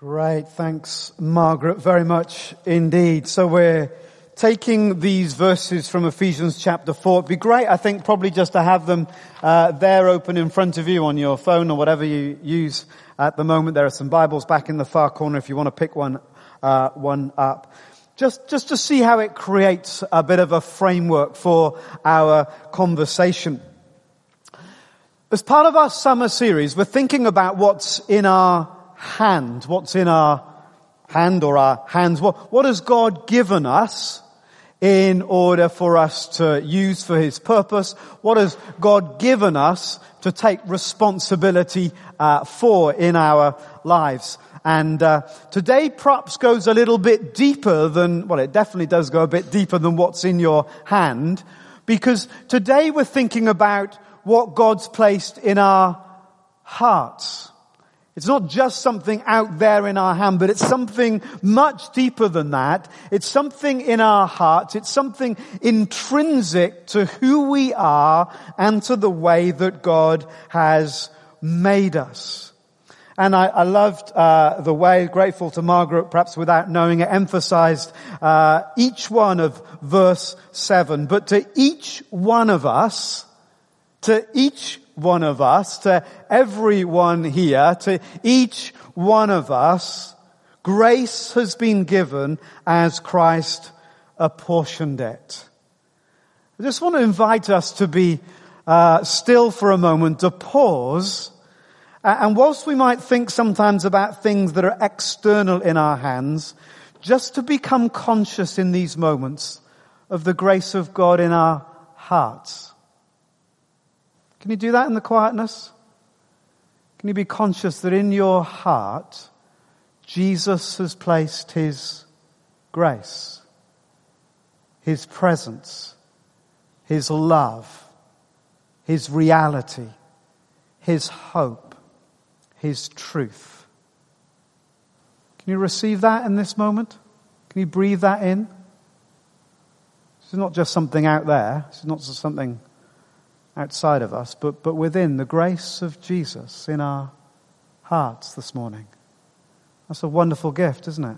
Great. Thanks, Margaret, very much indeed. So we're taking these verses from Ephesians chapter 4. It'd be great, I think, probably just to have them uh, there open in front of you on your phone or whatever you use at the moment. There are some Bibles back in the far corner if you want to pick one, uh, one up. Just, just to see how it creates a bit of a framework for our conversation. As part of our summer series, we're thinking about what's in our hand, what's in our hand or our hands, what, what has God given us in order for us to use for His purpose? What has God given us to take responsibility uh, for in our lives? And uh, today perhaps goes a little bit deeper than, well, it definitely does go a bit deeper than what's in your hand, because today we're thinking about what God's placed in our hearts. It's not just something out there in our hand, but it's something much deeper than that. It's something in our hearts. It's something intrinsic to who we are and to the way that God has made us. And I, I loved uh, the way, grateful to Margaret, perhaps without knowing it, emphasized uh, each one of verse seven. But to each one of us, to each one of us, to everyone here, to each one of us, grace has been given as Christ apportioned it. I just want to invite us to be uh, still for a moment, to pause, and whilst we might think sometimes about things that are external in our hands, just to become conscious in these moments of the grace of God in our hearts. Can you do that in the quietness? Can you be conscious that in your heart, Jesus has placed His grace, His presence, His love, His reality, His hope, His truth. Can you receive that in this moment? Can you breathe that in? This is not just something out there. This is not just something outside of us, but, but within the grace of Jesus in our hearts this morning. That's a wonderful gift, isn't it?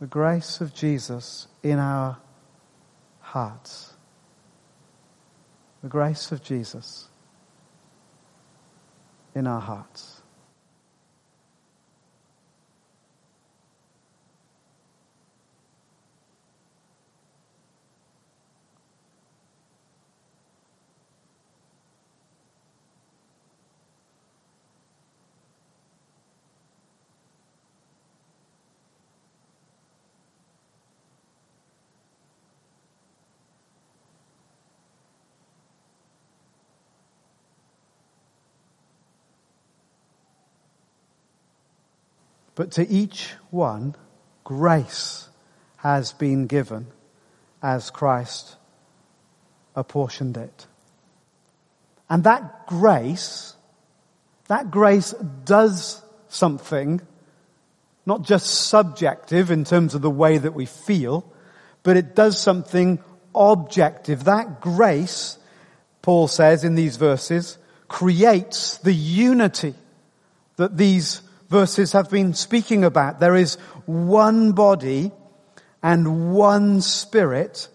The grace of Jesus in our hearts. The grace of Jesus in our hearts. But to each one, grace has been given as Christ apportioned it. And that grace, that grace does something, not just subjective in terms of the way that we feel, but it does something objective. That grace, Paul says in these verses, creates the unity that these verses have been speaking about. There is one body and one spirit,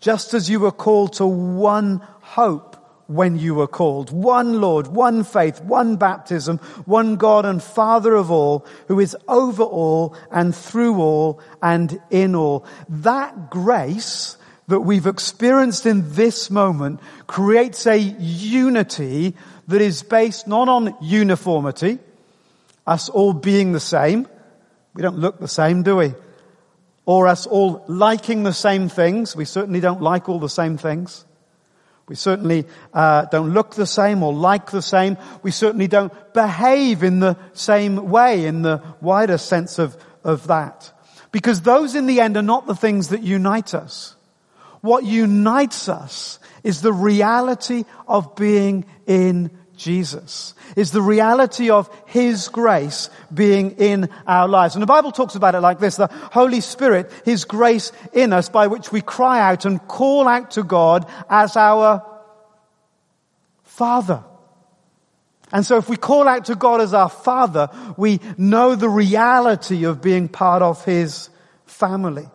just as you were called to one hope when you were called. One Lord, one faith, one baptism, one God and Father of all, who is over all and through all and in all. That grace that we've experienced in this moment creates a unity that is based not on uniformity, us all being the same. We don't look the same, do we? Or us all liking the same things. We certainly don't like all the same things. We certainly uh, don't look the same or like the same. We certainly don't behave in the same way in the wider sense of, of that. Because those in the end are not the things that unite us. What unites us is the reality of being in Jesus, is the reality of His grace being in our lives. And the Bible talks about it like this, the Holy Spirit, His grace in us by which we cry out and call out to God as our Father. And so if we call out to God as our Father, we know the reality of being part of His family.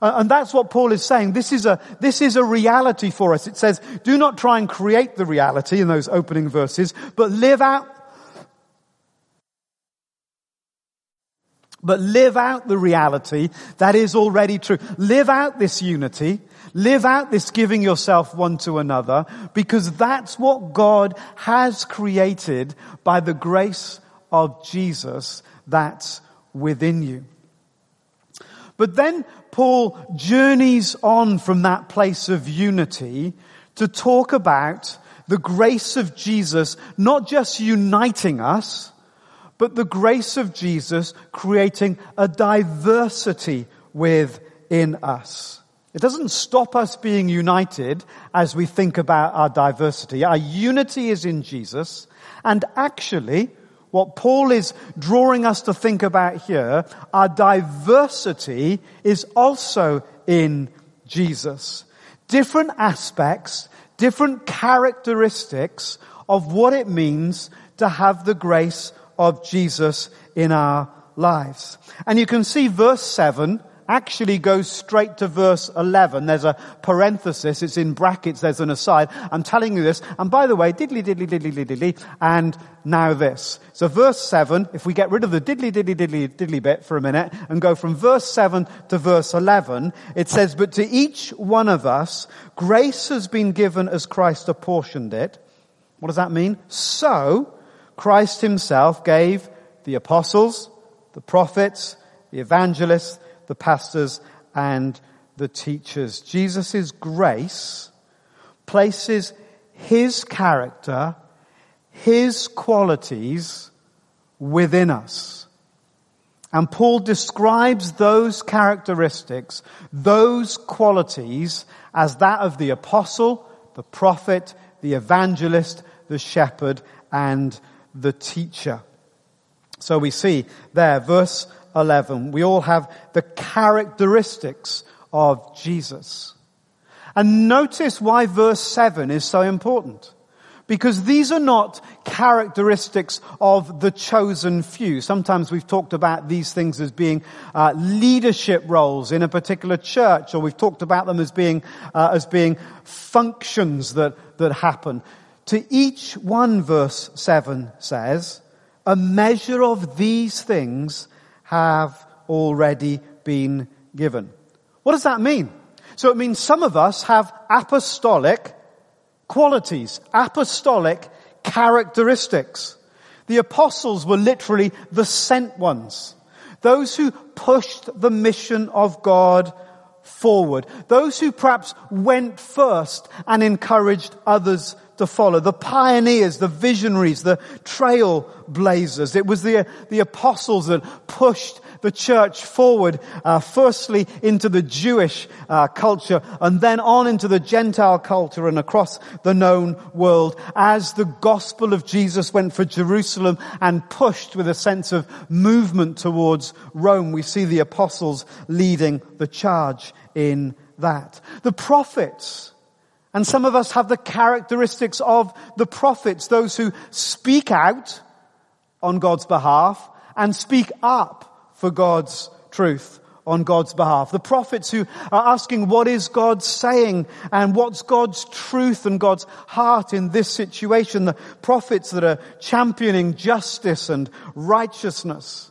Uh, and that's what Paul is saying. This is a, this is a reality for us. It says, do not try and create the reality in those opening verses, but live out, but live out the reality that is already true. Live out this unity. Live out this giving yourself one to another because that's what God has created by the grace of Jesus that's within you. But then Paul journeys on from that place of unity to talk about the grace of Jesus not just uniting us, but the grace of Jesus creating a diversity within us. It doesn't stop us being united as we think about our diversity. Our unity is in Jesus, and actually, what Paul is drawing us to think about here, our diversity is also in Jesus. Different aspects, different characteristics of what it means to have the grace of Jesus in our lives. And you can see verse 7 actually goes straight to verse 11. There's a parenthesis. It's in brackets. There's an aside. I'm telling you this. And by the way, diddly, diddly, diddly, diddly, and now this. So verse 7, if we get rid of the diddly, diddly, diddly, diddly bit for a minute and go from verse 7 to verse 11, it says, but to each one of us, grace has been given as Christ apportioned it. What does that mean? So, Christ himself gave the apostles, the prophets, the evangelists, the pastors and the teachers. Jesus' grace places his character, his qualities within us. And Paul describes those characteristics, those qualities as that of the apostle, the prophet, the evangelist, the shepherd, and the teacher. So we see there, verse 11. We all have the characteristics of Jesus. And notice why verse 7 is so important. Because these are not characteristics of the chosen few. Sometimes we've talked about these things as being uh, leadership roles in a particular church, or we've talked about them as being uh, as being functions that that happen. To each one, verse seven says, a measure of these things have already been given. What does that mean? So it means some of us have apostolic qualities, apostolic characteristics. The apostles were literally the sent ones. Those who pushed the mission of God forward. Those who perhaps went first and encouraged others to follow. The pioneers, the visionaries, the trailblazers. It was the, the apostles that pushed the church forward, uh, firstly into the Jewish uh, culture and then on into the Gentile culture and across the known world as the gospel of Jesus went for Jerusalem and pushed with a sense of movement towards Rome. We see the apostles leading the charge in that. The prophets, and some of us have the characteristics of the prophets, those who speak out on God's behalf and speak up for God's truth on God's behalf. The prophets who are asking what is God saying and what's God's truth and God's heart in this situation. The prophets that are championing justice and righteousness.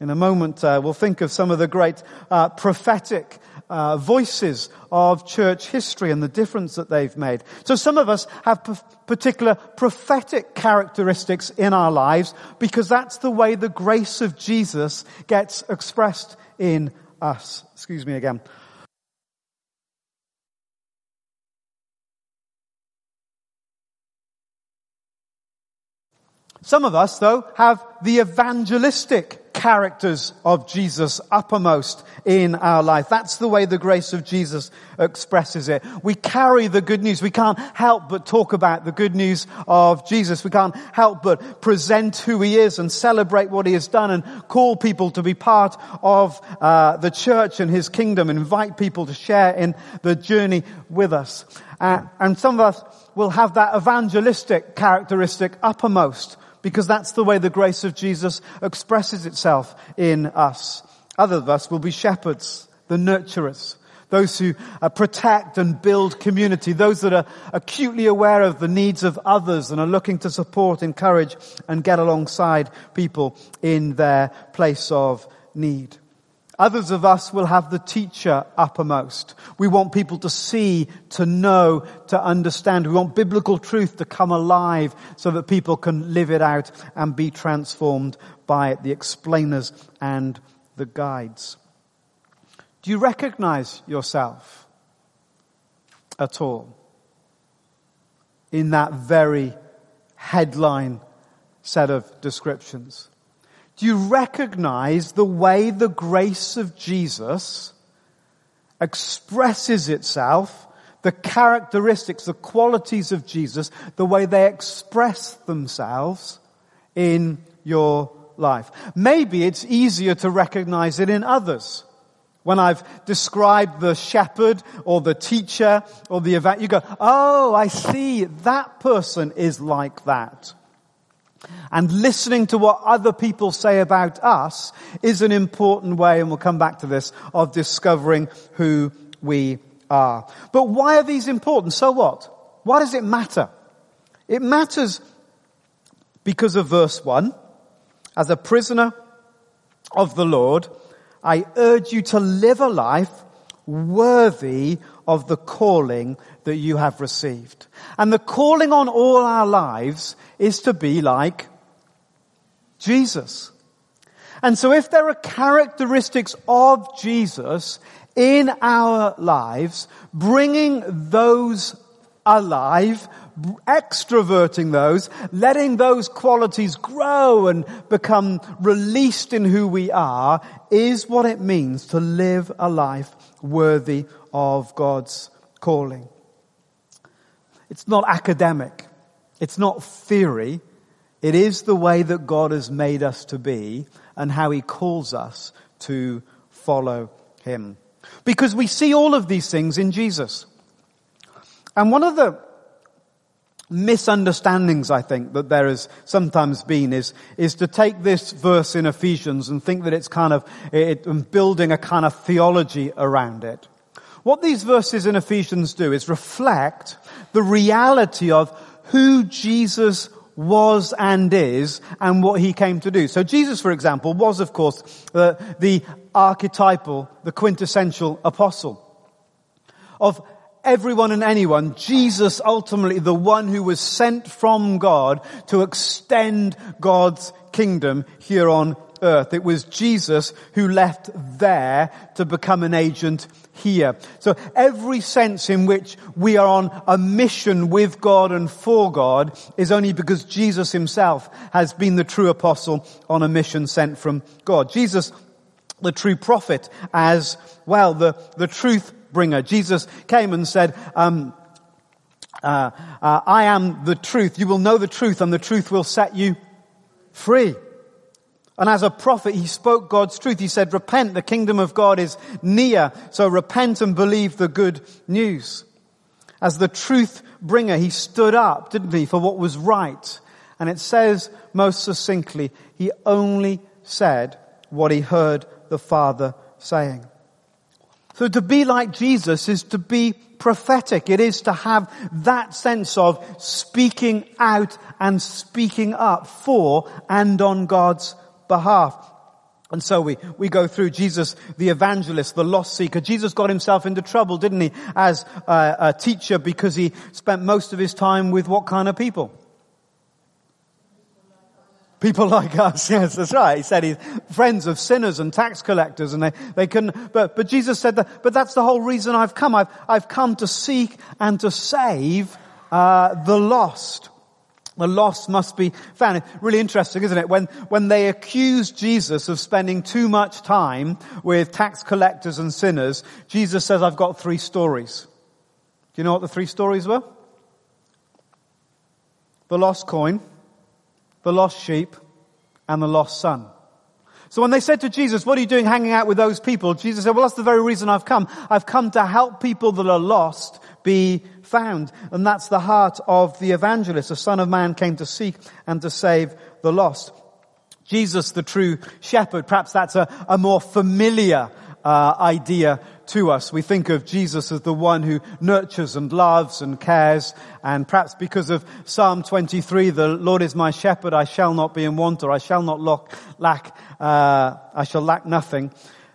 In a moment, uh, we'll think of some of the great uh, prophetic uh, voices of church history and the difference that they've made. So some of us have p- particular prophetic characteristics in our lives because that's the way the grace of Jesus gets expressed in us. Excuse me again. Some of us, though, have the evangelistic characters of Jesus uppermost in our life. That's the way the grace of Jesus expresses it. We carry the good news. We can't help but talk about the good news of Jesus. We can't help but present who he is and celebrate what he has done and call people to be part of uh, the church and his kingdom invite people to share in the journey with us. Uh, and some of us will have that evangelistic characteristic uppermost because that's the way the grace of Jesus expresses itself in us. Other of us will be shepherds, the nurturers, those who uh, protect and build community, those that are acutely aware of the needs of others and are looking to support, encourage, and get alongside people in their place of need. Others of us will have the teacher uppermost. We want people to see, to know, to understand. We want biblical truth to come alive so that people can live it out and be transformed by it, the explainers and the guides. Do you recognize yourself at all in that very headline set of descriptions? Do you recognize the way the grace of Jesus expresses itself, the characteristics, the qualities of Jesus, the way they express themselves in your life? Maybe it's easier to recognize it in others. When I've described the shepherd or the teacher or the event, you go, oh, I see, that person is like that. And listening to what other people say about us is an important way, and we'll come back to this, of discovering who we are. But why are these important? So what? Why does it matter? It matters because of verse 1. As a prisoner of the Lord, I urge you to live a life worthy of the calling that you have received. And the calling on all our lives is to be like Jesus. And so if there are characteristics of Jesus in our lives, bringing those alive, extroverting those, letting those qualities grow and become released in who we are, is what it means to live a life worthy of God's calling. It's not academic. It's not theory. It is the way that God has made us to be and how He calls us to follow Him. Because we see all of these things in Jesus. And one of the misunderstandings I think that there has sometimes been is, is to take this verse in Ephesians and think that it's kind of, it, building a kind of theology around it. What these verses in Ephesians do is reflect the reality of who Jesus was and is and what he came to do. So Jesus, for example, was of course the archetypal, the quintessential apostle. Of everyone and anyone, Jesus ultimately the one who was sent from God to extend God's kingdom here on earth. It was Jesus who left there to become an agent here. So every sense in which we are on a mission with God and for God is only because Jesus himself has been the true apostle on a mission sent from God. Jesus, the true prophet, as well, the, the truth bringer. Jesus came and said, um, uh, uh, I am the truth. You will know the truth and the truth will set you free. And as a prophet, he spoke God's truth. He said, repent, the kingdom of God is near. So repent and believe the good news. As the truth bringer, he stood up, didn't he, for what was right. And it says most succinctly, he only said what he heard the Father saying. So to be like Jesus is to be prophetic. It is to have that sense of speaking out and speaking up for and on God's behalf. And so we, we go through Jesus, the evangelist, the lost seeker. Jesus got himself into trouble, didn't he, as a, a teacher because he spent most of his time with what kind of people? People like us, yes, that's right. He said he's friends of sinners and tax collectors and they, they can, but, but Jesus said that, but that's the whole reason I've come. I've, I've come to seek and to save, uh, the lost. The lost must be found. Really interesting, isn't it? When, when they accuse Jesus of spending too much time with tax collectors and sinners, Jesus says, I've got three stories. Do you know what the three stories were? The lost coin, the lost sheep, and the lost son. So when they said to Jesus, what are you doing hanging out with those people? Jesus said, well, that's the very reason I've come. I've come to help people that are lost be found. And that's the heart of the evangelist. The son of man came to seek and to save the lost. Jesus, the true shepherd, perhaps that's a, a more familiar uh, idea to us. We think of Jesus as the one who nurtures and loves and cares. And perhaps because of Psalm 23, the Lord is my shepherd, I shall not be in want or I shall not lack, uh, I shall lack nothing.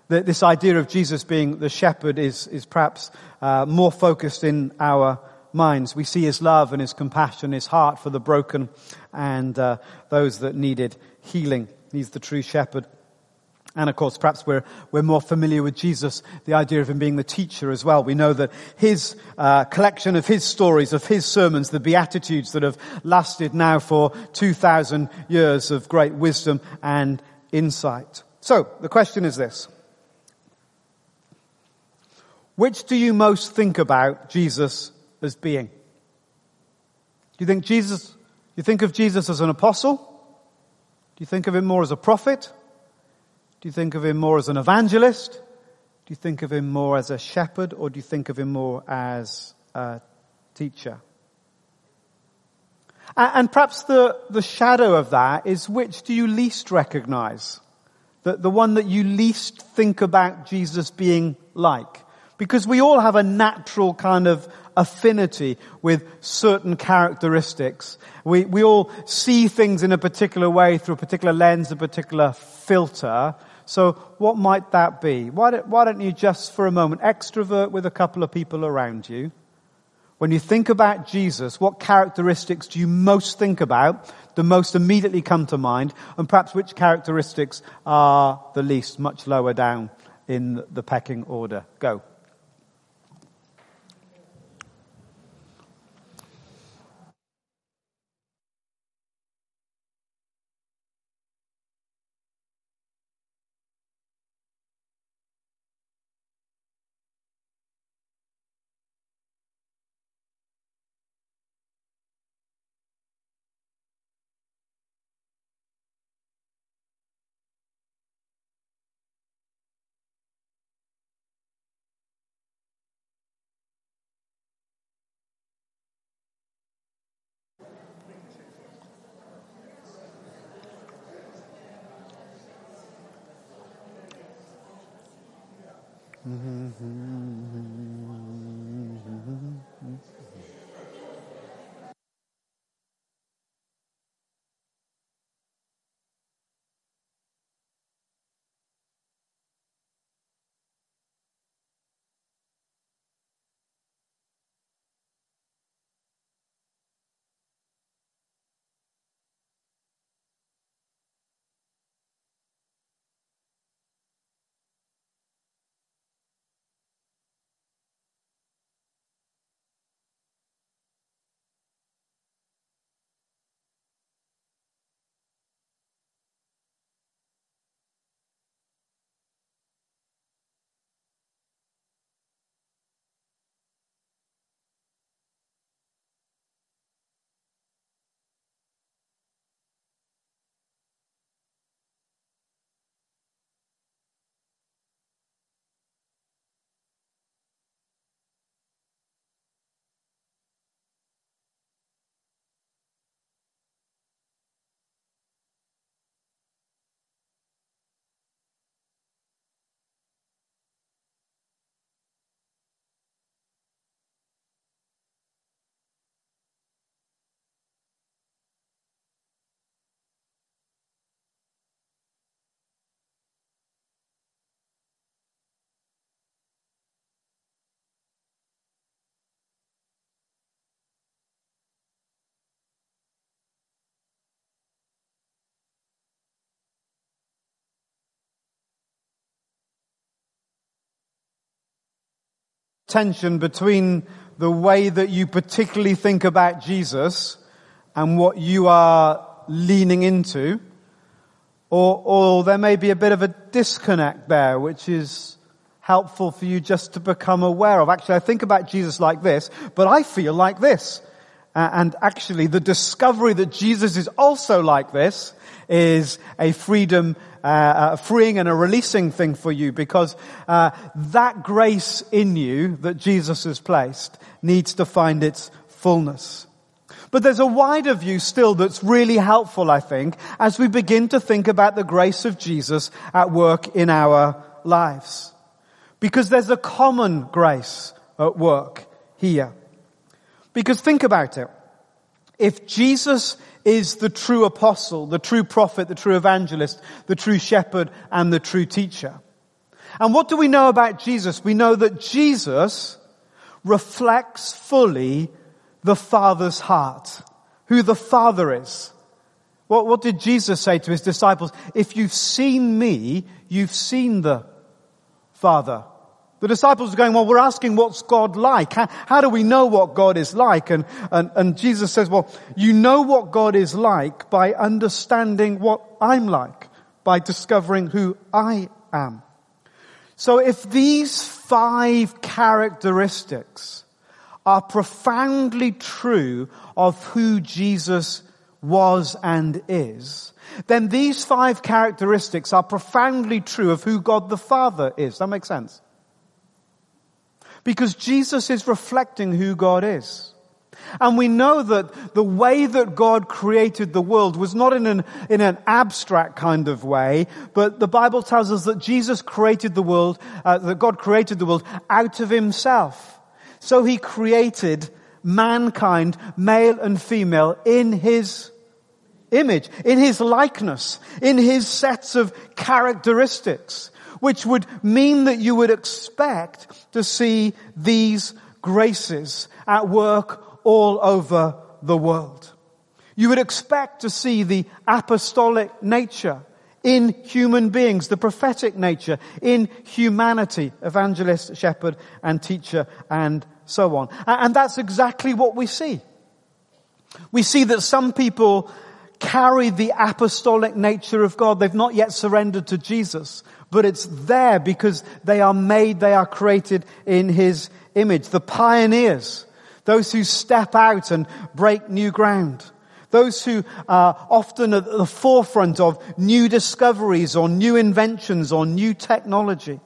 This idea of Jesus being the shepherd is, is perhaps uh, more focused in our minds. We see his love and his compassion, his heart for the broken and uh, those that needed healing. He's the true shepherd. And of course, perhaps we're, we're more familiar with Jesus, the idea of him being the teacher as well. We know that his uh, collection of his stories, of his sermons, the Beatitudes that have lasted now for 2,000 years of great wisdom and insight. So, the question is this. Which do you most think about Jesus as being? Do you think Jesus, you think of Jesus as an apostle? Do you think of him more as a prophet? Do you think of him more as an evangelist? Do you think of him more as a shepherd or do you think of him more as a teacher? And perhaps the, the shadow of that is which do you least recognize? The, the one that you least think about Jesus being like? Because we all have a natural kind of affinity with certain characteristics. We, we all see things in a particular way through a particular lens, a particular filter. So what might that be? Why don't, why don't you just for a moment extrovert with a couple of people around you? When you think about Jesus, what characteristics do you most think about, the most immediately come to mind, and perhaps which characteristics are the least, much lower down in the pecking order? Go. Tension between the way that you particularly think about Jesus and what you are leaning into, or, or there may be a bit of a disconnect there, which is helpful for you just to become aware of. Actually, I think about Jesus like this, but I feel like this. Uh, and actually, the discovery that Jesus is also like this is a freedom, uh, a freeing and a releasing thing for you because uh, that grace in you that Jesus has placed needs to find its fullness. But there's a wider view still that's really helpful, I think, as we begin to think about the grace of Jesus at work in our lives. Because there's a common grace at work here. Because think about it. If Jesus is the true apostle, the true prophet, the true evangelist, the true shepherd, and the true teacher. And what do we know about Jesus? We know that Jesus reflects fully the Father's heart, who the Father is. What, what did Jesus say to his disciples? If you've seen me, you've seen the Father. The disciples are going, well, we're asking what's God like? How, how do we know what God is like? And, and, and Jesus says, well, you know what God is like by understanding what I'm like, by discovering who I am. So if these five characteristics are profoundly true of who Jesus was and is, then these five characteristics are profoundly true of who God the Father is. That makes sense? Because Jesus is reflecting who God is. And we know that the way that God created the world was not in an, in an abstract kind of way, but the Bible tells us that Jesus created the world, uh, that God created the world out of himself. So he created mankind, male and female, in his image, in his likeness, in his sets of characteristics which would mean that you would expect to see these graces at work all over the world. You would expect to see the apostolic nature in human beings, the prophetic nature in humanity, evangelist, shepherd, and teacher, and so on. And that's exactly what we see. We see that some people carry the apostolic nature of God. They've not yet surrendered to Jesus, but it's there because they are made, they are created in His image. The pioneers, those who step out and break new ground. Those who are often at the forefront of new discoveries or new inventions or new technology.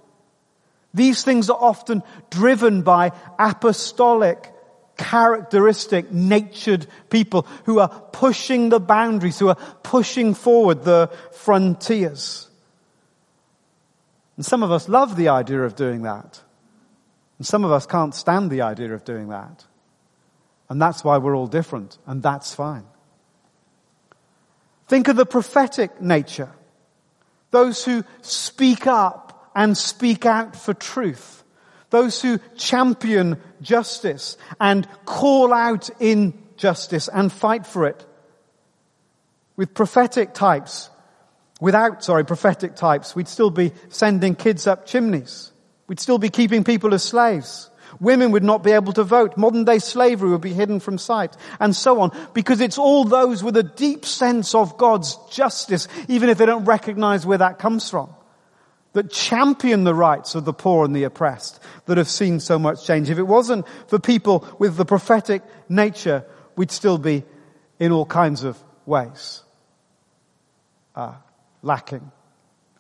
These things are often driven by apostolic characteristic, natured people who are pushing the boundaries, who are pushing forward the frontiers. And some of us love the idea of doing that. And some of us can't stand the idea of doing that. And that's why we're all different. And that's fine. Think of the prophetic nature. Those who speak up and speak out for truth. Those who champion justice and call out injustice and fight for it. With prophetic types Without, sorry, prophetic types, we'd still be sending kids up chimneys. We'd still be keeping people as slaves. Women would not be able to vote. Modern day slavery would be hidden from sight. And so on. Because it's all those with a deep sense of God's justice, even if they don't recognize where that comes from. That champion the rights of the poor and the oppressed that have seen so much change. If it wasn't for people with the prophetic nature, we'd still be in all kinds of ways. Uh, lacking.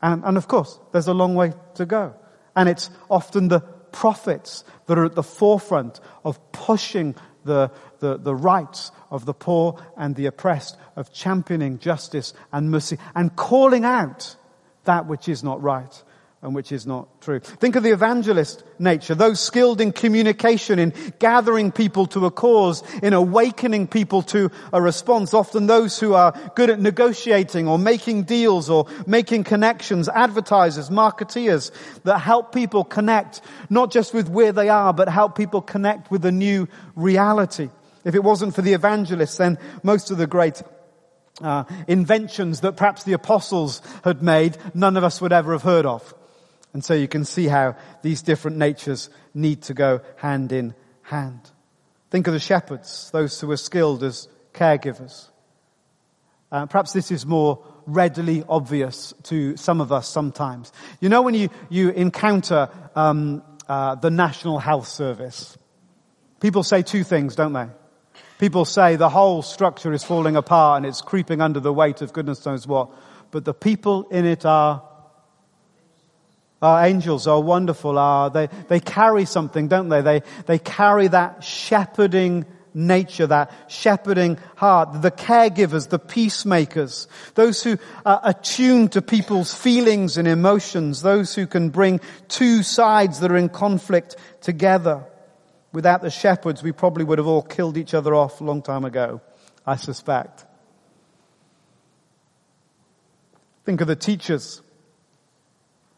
And, and of course, there's a long way to go. And it's often the prophets that are at the forefront of pushing the, the, the rights of the poor and the oppressed, of championing justice and mercy, and calling out that which is not right and which is not true. Think of the evangelist nature, those skilled in communication, in gathering people to a cause, in awakening people to a response, often those who are good at negotiating or making deals or making connections, advertisers, marketeers that help people connect, not just with where they are, but help people connect with a new reality. If it wasn't for the evangelists, then most of the great uh, inventions that perhaps the apostles had made, none of us would ever have heard of. And so you can see how these different natures need to go hand in hand. Think of the shepherds, those who were skilled as caregivers. Uh, perhaps this is more readily obvious to some of us sometimes. You know when you, you encounter um, uh, the National Health Service, people say two things, don't they? People say the whole structure is falling apart and it's creeping under the weight of goodness knows what. But the people in it are, are angels, are wonderful, are, they, they carry something, don't they? They, they carry that shepherding nature, that shepherding heart, the caregivers, the peacemakers, those who are attuned to people's feelings and emotions, those who can bring two sides that are in conflict together. Without the shepherds, we probably would have all killed each other off a long time ago, I suspect. Think of the teachers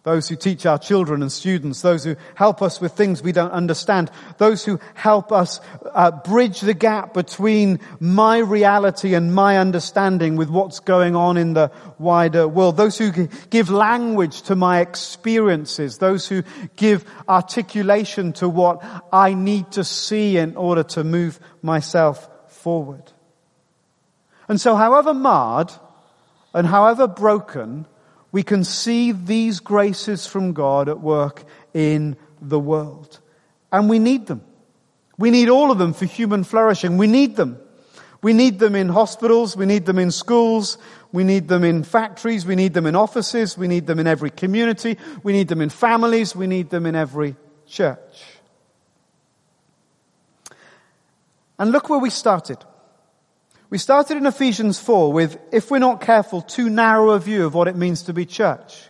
those who teach our children and students, those who help us with things we don't understand, those who help us uh, bridge the gap between my reality and my understanding with what's going on in the wider world, those who give language to my experiences, those who give articulation to what I need to see in order to move myself forward. And so however marred and however broken, we can see these graces from God at work in the world. And we need them. We need all of them for human flourishing. We need them. We need them in hospitals. We need them in schools. We need them in factories. We need them in offices. We need them in every community. We need them in families. We need them in every church. And look where we started. We started in Ephesians 4 with, if we're not careful, too narrow a view of what it means to be church.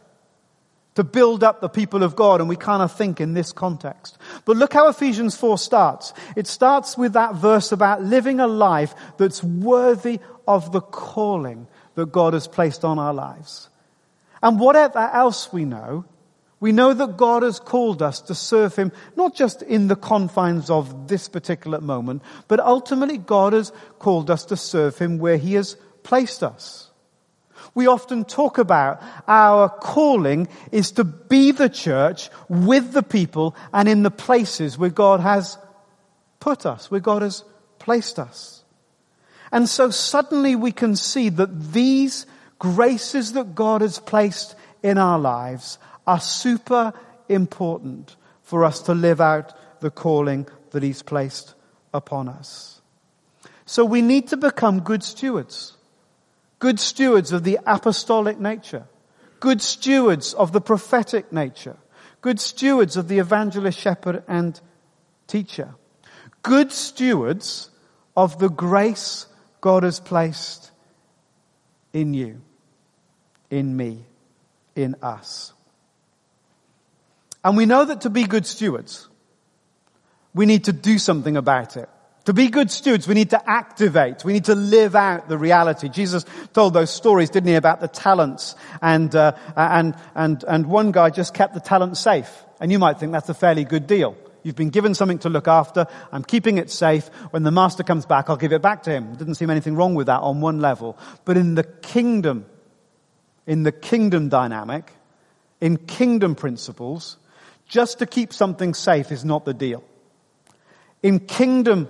To build up the people of God, and we kind of think in this context. But look how Ephesians 4 starts. It starts with that verse about living a life that's worthy of the calling that God has placed on our lives. And whatever else we know, we know that God has called us to serve Him, not just in the confines of this particular moment, but ultimately God has called us to serve Him where He has placed us. We often talk about our calling is to be the church with the people and in the places where God has put us, where God has placed us. And so suddenly we can see that these graces that God has placed in our lives are super important for us to live out the calling that He's placed upon us. So we need to become good stewards. Good stewards of the apostolic nature. Good stewards of the prophetic nature. Good stewards of the evangelist, shepherd, and teacher. Good stewards of the grace God has placed in you, in me, in us. And we know that to be good stewards, we need to do something about it. To be good stewards, we need to activate. We need to live out the reality. Jesus told those stories, didn't he, about the talents, and uh, and and and one guy just kept the talent safe. And you might think that's a fairly good deal. You've been given something to look after. I'm keeping it safe. When the master comes back, I'll give it back to him. Didn't seem anything wrong with that on one level, but in the kingdom, in the kingdom dynamic, in kingdom principles, just to keep something safe is not the deal. In kingdom,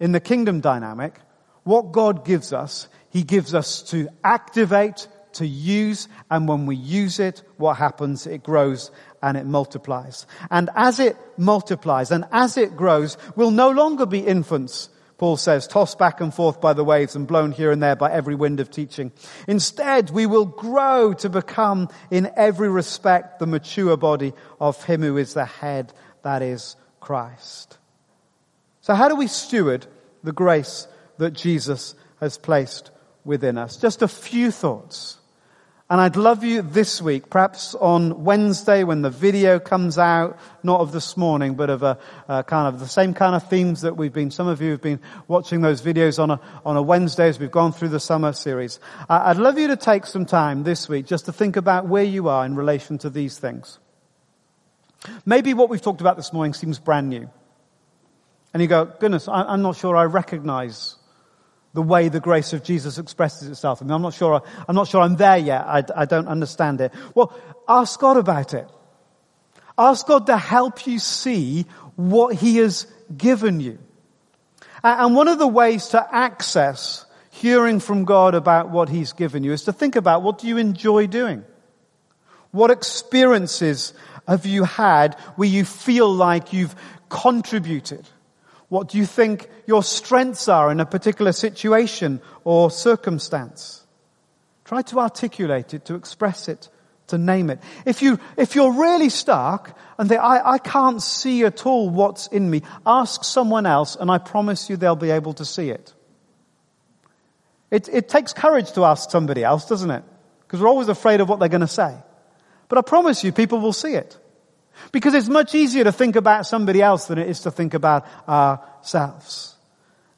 in the kingdom dynamic, what God gives us, He gives us to activate, to use, and when we use it, what happens? It grows and it multiplies. And as it multiplies and as it grows, we'll no longer be infants Paul says, tossed back and forth by the waves and blown here and there by every wind of teaching. Instead, we will grow to become in every respect the mature body of him who is the head, that is Christ. So how do we steward the grace that Jesus has placed within us? Just a few thoughts. And I'd love you this week, perhaps on Wednesday when the video comes out, not of this morning, but of a, a, kind of the same kind of themes that we've been, some of you have been watching those videos on a, on a Wednesday as we've gone through the summer series. I'd love you to take some time this week just to think about where you are in relation to these things. Maybe what we've talked about this morning seems brand new. And you go, goodness, I'm not sure I recognize the way the grace of Jesus expresses itself. I mean, I'm not sure, I'm not sure I'm there yet. I, I don't understand it. Well, ask God about it. Ask God to help you see what He has given you. And one of the ways to access hearing from God about what He's given you is to think about what do you enjoy doing? What experiences have you had where you feel like you've contributed? What do you think your strengths are in a particular situation or circumstance? Try to articulate it, to express it, to name it. If you, if you're really stuck and they, I, I can't see at all what's in me, ask someone else and I promise you they'll be able to see it. It, it takes courage to ask somebody else, doesn't it? Because we're always afraid of what they're going to say. But I promise you, people will see it. Because it's much easier to think about somebody else than it is to think about ourselves.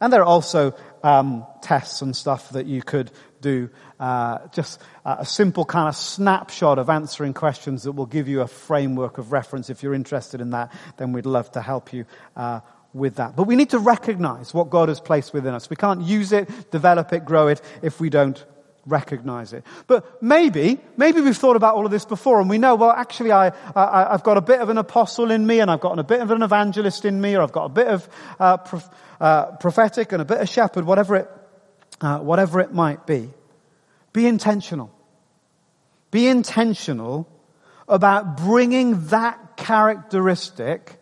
And there are also um, tests and stuff that you could do. Uh, just a simple kind of snapshot of answering questions that will give you a framework of reference. If you're interested in that, then we'd love to help you uh, with that. But we need to recognize what God has placed within us. We can't use it, develop it, grow it if we don't recognize it. But maybe, maybe we've thought about all of this before and we know, well, actually I, I, have got a bit of an apostle in me and I've got a bit of an evangelist in me or I've got a bit of uh, prof, uh, prophetic and a bit of shepherd, whatever it, uh, whatever it might be. Be intentional. Be intentional about bringing that characteristic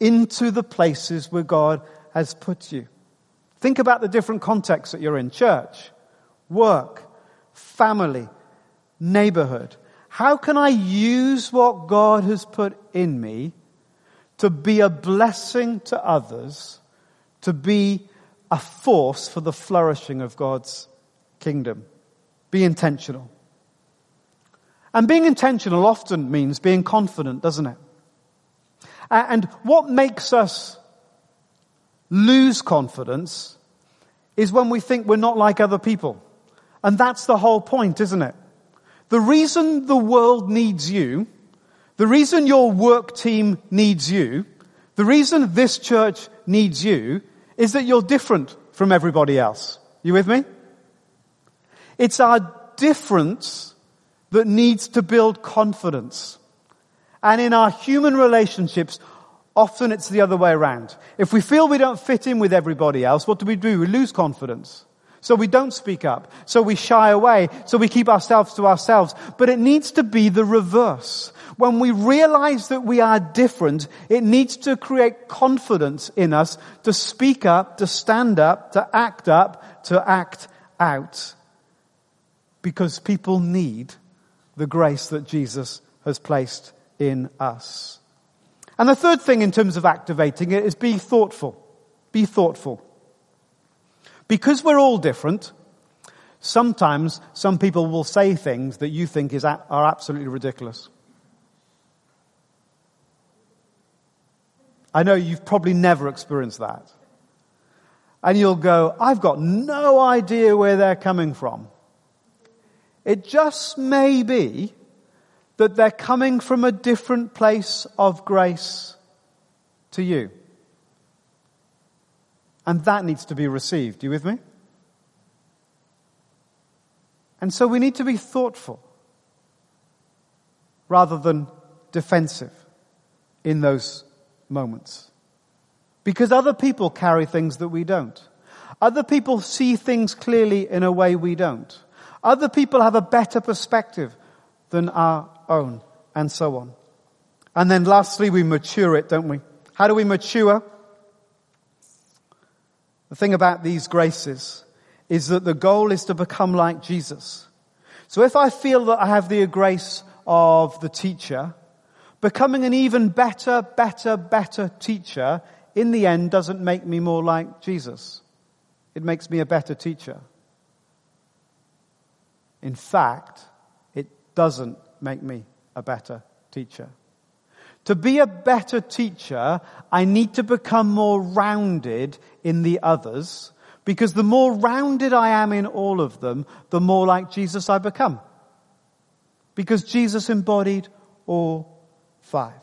into the places where God has put you. Think about the different contexts that you're in. Church, work, family, neighborhood. How can I use what God has put in me to be a blessing to others, to be a force for the flourishing of God's kingdom? Be intentional. And being intentional often means being confident, doesn't it? And what makes us lose confidence is when we think we're not like other people. And that's the whole point, isn't it? The reason the world needs you, the reason your work team needs you, the reason this church needs you is that you're different from everybody else. You with me? It's our difference that needs to build confidence. And in our human relationships, often it's the other way around. If we feel we don't fit in with everybody else, what do we do? We lose confidence. So we don't speak up. So we shy away. So we keep ourselves to ourselves. But it needs to be the reverse. When we realize that we are different, it needs to create confidence in us to speak up, to stand up, to act up, to act out. Because people need the grace that Jesus has placed in us. And the third thing in terms of activating it is be thoughtful. Be thoughtful. Because we're all different, sometimes some people will say things that you think is, are absolutely ridiculous. I know you've probably never experienced that. And you'll go, I've got no idea where they're coming from. It just may be that they're coming from a different place of grace to you. And that needs to be received. You with me? And so we need to be thoughtful rather than defensive in those moments. Because other people carry things that we don't. Other people see things clearly in a way we don't. Other people have a better perspective than our own, and so on. And then lastly, we mature it, don't we? How do we mature? The thing about these graces is that the goal is to become like Jesus. So if I feel that I have the grace of the teacher, becoming an even better, better, better teacher in the end doesn't make me more like Jesus. It makes me a better teacher. In fact, it doesn't make me a better teacher. To be a better teacher, I need to become more rounded in the others because the more rounded I am in all of them, the more like Jesus I become. Because Jesus embodied all five.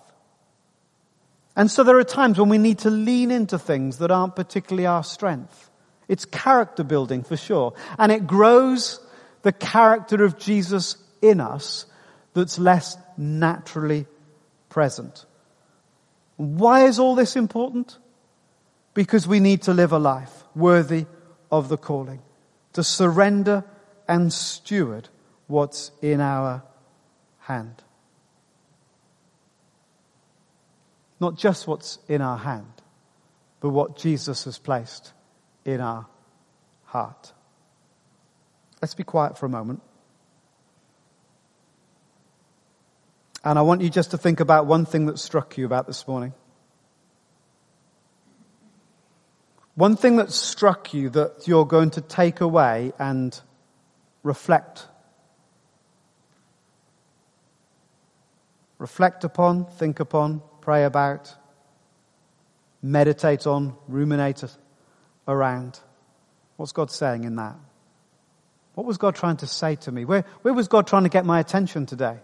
And so there are times when we need to lean into things that aren't particularly our strength. It's character building for sure. And it grows the character of Jesus in us that's less naturally present. Why is all this important? because we need to live a life worthy of the calling, to surrender and steward what's in our hand. Not just what's in our hand, but what Jesus has placed in our heart. Let's be quiet for a moment. And I want you just to think about one thing that struck you about this morning. One thing that struck you that you're going to take away and reflect. Reflect upon, think upon, pray about, meditate on, ruminate around. What's God saying in that? What was God trying to say to me? Where, where was God trying to get my attention today?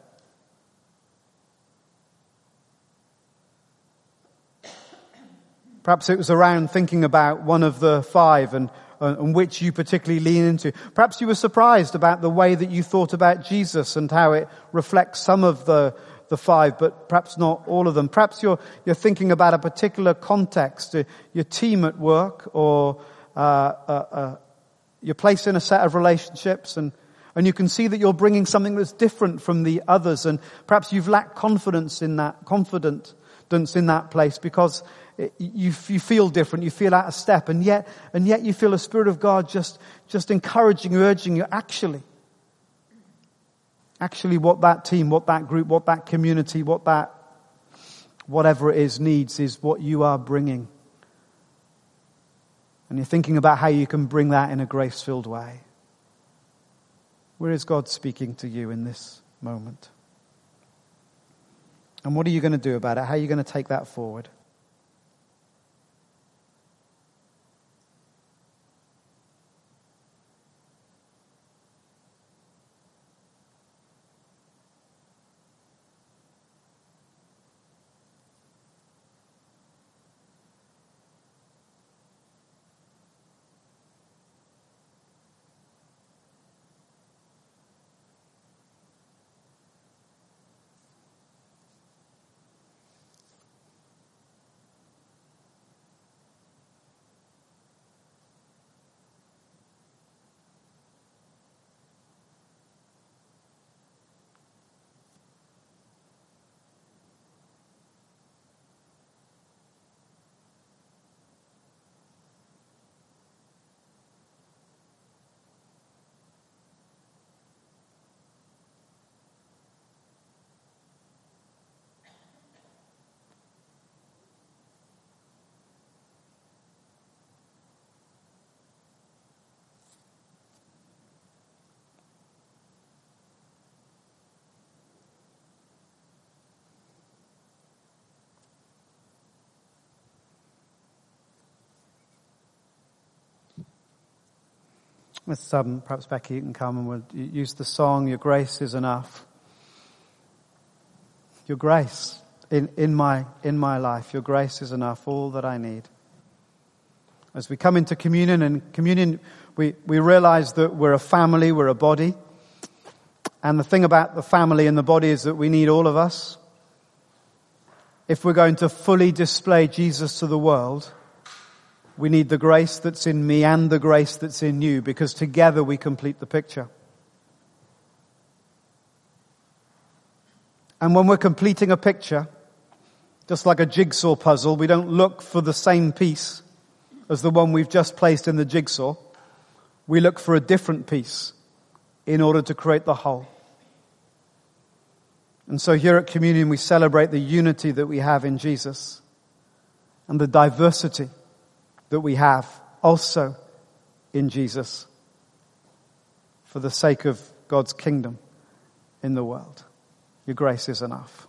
Perhaps it was around thinking about one of the five and, and which you particularly lean into. Perhaps you were surprised about the way that you thought about Jesus and how it reflects some of the, the five, but perhaps not all of them. Perhaps you're, you're thinking about a particular context, uh, your team at work, or uh, uh, uh, your place in a set of relationships, and, and you can see that you're bringing something that's different from the others, and perhaps you've lacked confidence in that, confidence in that place because you, you feel different, you feel out of step, and yet, and yet you feel the Spirit of God just, just encouraging urging you, actually, actually what that team, what that group, what that community, what that, whatever it is needs is what you are bringing. And you're thinking about how you can bring that in a grace filled way. Where is God speaking to you in this moment? And what are you going to do about it? How are you going to take that forward? Um, perhaps Becky, you can come and we'll use the song, Your Grace is Enough. Your grace in, in, my, in my life, your grace is enough, all that I need. As we come into communion, and communion, we, we realize that we're a family, we're a body. And the thing about the family and the body is that we need all of us. If we're going to fully display Jesus to the world, we need the grace that's in me and the grace that's in you because together we complete the picture. And when we're completing a picture, just like a jigsaw puzzle, we don't look for the same piece as the one we've just placed in the jigsaw. We look for a different piece in order to create the whole. And so here at communion, we celebrate the unity that we have in Jesus and the diversity that we have also in Jesus for the sake of God's kingdom in the world. Your grace is enough.